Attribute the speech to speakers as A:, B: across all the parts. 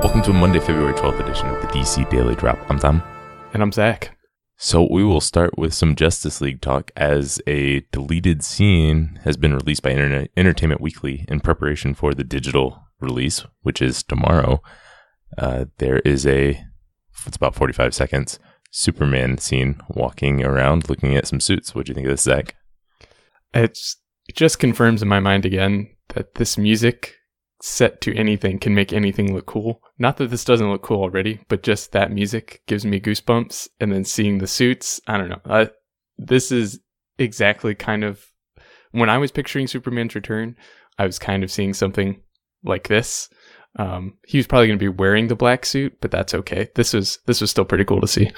A: Welcome to Monday, February 12th edition of the DC Daily Drop. I'm Tom.
B: And I'm Zach.
A: So we will start with some Justice League talk as a deleted scene has been released by Internet Entertainment Weekly in preparation for the digital release, which is tomorrow. Uh, there is a, it's about 45 seconds, Superman scene walking around looking at some suits. What do you think of this, Zach?
B: It's, it just confirms in my mind again that this music set to anything can make anything look cool. Not that this doesn't look cool already, but just that music gives me goosebumps. And then seeing the suits, I don't know. I, this is exactly kind of when I was picturing Superman's return, I was kind of seeing something like this. Um, he was probably going to be wearing the black suit, but that's okay. This was this was still pretty cool to see.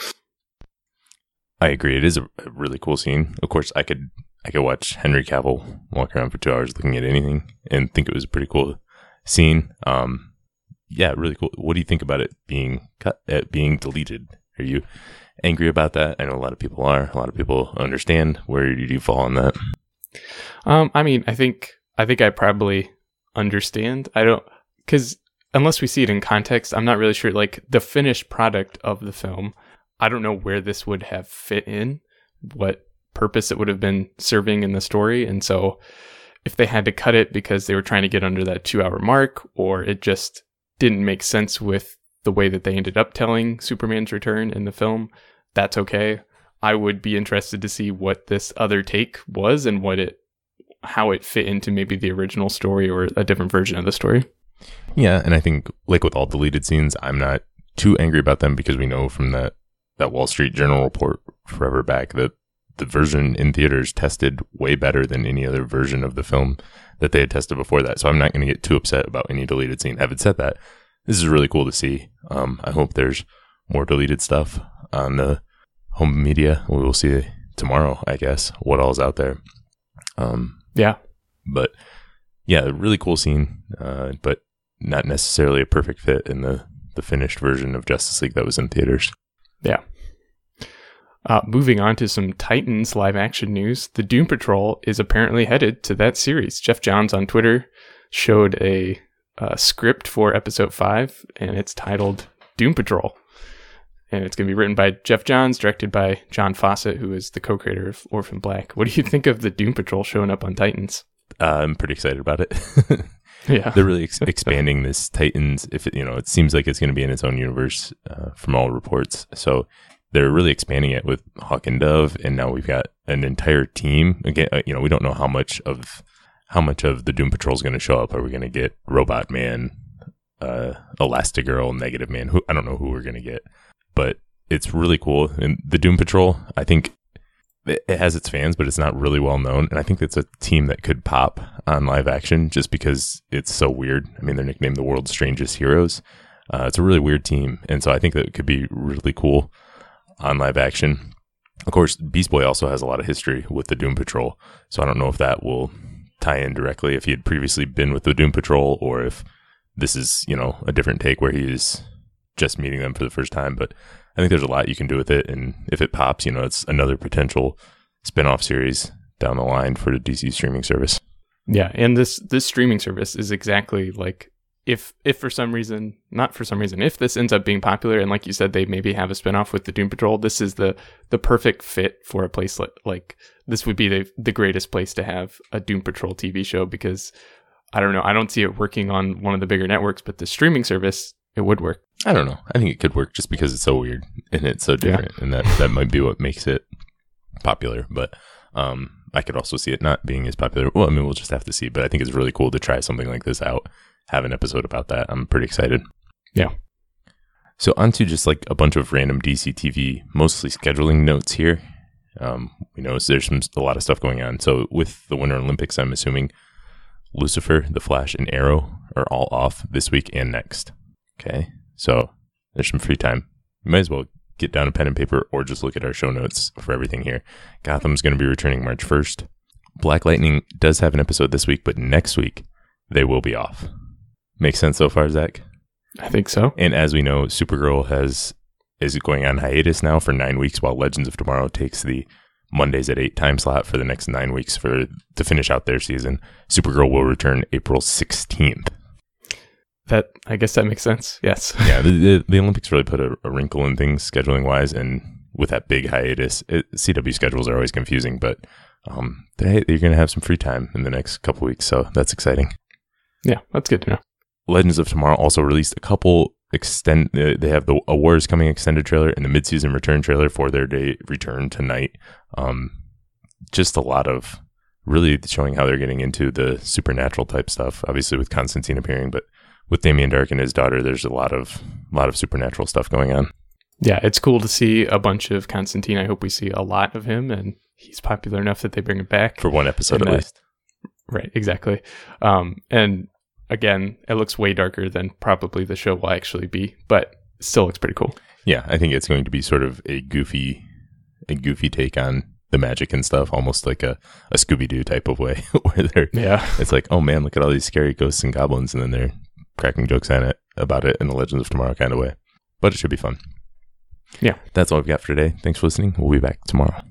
A: I agree. It is a really cool scene. Of course, I could I could watch Henry Cavill walk around for two hours looking at anything and think it was pretty cool scene. Um, yeah, really cool. What do you think about it being cut, uh, being deleted? Are you angry about that? I know a lot of people are. A lot of people understand. Where do you fall on that?
B: Um, I mean, I think I think I probably understand. I don't because unless we see it in context, I'm not really sure. Like the finished product of the film, I don't know where this would have fit in, what purpose it would have been serving in the story, and so if they had to cut it because they were trying to get under that two hour mark or it just didn't make sense with the way that they ended up telling Superman's return in the film, that's okay. I would be interested to see what this other take was and what it how it fit into maybe the original story or a different version of the story.
A: Yeah, and I think like with all deleted scenes, I'm not too angry about them because we know from that that Wall Street Journal report forever back that the version in theaters tested way better than any other version of the film that they had tested before that. So I'm not going to get too upset about any deleted scene. Having said that, this is really cool to see. Um, I hope there's more deleted stuff on the home media. We will see tomorrow, I guess, what all's out there.
B: Um, yeah.
A: But yeah, really cool scene, uh, but not necessarily a perfect fit in the, the finished version of Justice League that was in theaters.
B: Yeah. Uh, moving on to some Titans live action news, the Doom Patrol is apparently headed to that series. Geoff Johns on Twitter showed a, a script for episode five, and it's titled Doom Patrol. And it's going to be written by Geoff Johns, directed by John Fawcett, who is the co creator of Orphan Black. What do you think of the Doom Patrol showing up on Titans?
A: Uh, I'm pretty excited about it.
B: yeah.
A: They're really ex- expanding this Titans. If it, you know, it seems like it's going to be in its own universe uh, from all reports. So they're really expanding it with Hawk and Dove, and now we've got an entire team. Again, uh, you know, we don't know how much of how much of the Doom Patrol is going to show up. Are we going to get Robot Man, uh, Elastigirl, Negative Man? Who I don't know who we're going to get, but it's really cool. And the Doom Patrol, I think it has its fans, but it's not really well known. And I think it's a team that could pop on live action just because it's so weird. I mean, they're nicknamed the world's strangest heroes. Uh, it's a really weird team, and so I think that it could be really cool on live action. Of course, Beast Boy also has a lot of history with the Doom Patrol, so I don't know if that will tie in directly if he had previously been with the Doom Patrol or if this is, you know, a different take where he is just meeting them for the first time. But I think there's a lot you can do with it, and if it pops, you know, it's another potential spin-off series down the line for the DC streaming service.
B: Yeah, and this this streaming service is exactly like if if for some reason not for some reason if this ends up being popular and like you said they maybe have a spinoff with the doom patrol this is the the perfect fit for a place like, like this would be the the greatest place to have a doom patrol tv show because i don't know i don't see it working on one of the bigger networks but the streaming service it would work.
A: I don't know. I think it could work just because it's so weird and it's so different yeah. and that that might be what makes it popular but um i could also see it not being as popular. Well i mean we'll just have to see but i think it's really cool to try something like this out have an episode about that. I'm pretty excited.
B: Yeah.
A: So onto just like a bunch of random DC TV, mostly scheduling notes here. Um, we know there's some, a lot of stuff going on. So with the Winter Olympics, I'm assuming Lucifer, The Flash, and Arrow are all off this week and next. Okay. So there's some free time. You might as well get down a pen and paper or just look at our show notes for everything here. Gotham's going to be returning March 1st. Black Lightning does have an episode this week, but next week they will be off. Makes sense so far, Zach?
B: I think so.
A: And as we know, Supergirl has is going on hiatus now for nine weeks, while Legends of Tomorrow takes the Mondays at eight time slot for the next nine weeks for to finish out their season. Supergirl will return April sixteenth.
B: that I guess that makes sense. Yes.
A: yeah, the, the, the Olympics really put a, a, wrinkle in things scheduling wise, and with that big hiatus, it, CW schedules are always confusing. But um, they, you're going to have some free time in the next couple weeks, so that's exciting.
B: Yeah, that's good to know.
A: Legends of Tomorrow also released a couple extend. Uh, they have the Awards coming extended trailer and the midseason return trailer for their day return tonight. Um, just a lot of really showing how they're getting into the supernatural type stuff. Obviously, with Constantine appearing, but with Damien Darhk and his daughter, there's a lot of a lot of supernatural stuff going on.
B: Yeah, it's cool to see a bunch of Constantine. I hope we see a lot of him, and he's popular enough that they bring him back
A: for one episode and at that, least.
B: Right, exactly. Um, and again, it looks way darker than probably the show will actually be, but still looks pretty cool.
A: Yeah, I think it's going to be sort of a goofy, a goofy take on the magic and stuff, almost like a, a Scooby Doo type of way, where they're
B: yeah,
A: it's like, oh man, look at all these scary ghosts and goblins, and then they're cracking jokes on it about it in the Legends of Tomorrow kind of way. But it should be fun.
B: Yeah,
A: that's all we've got for today. Thanks for listening. We'll be back tomorrow.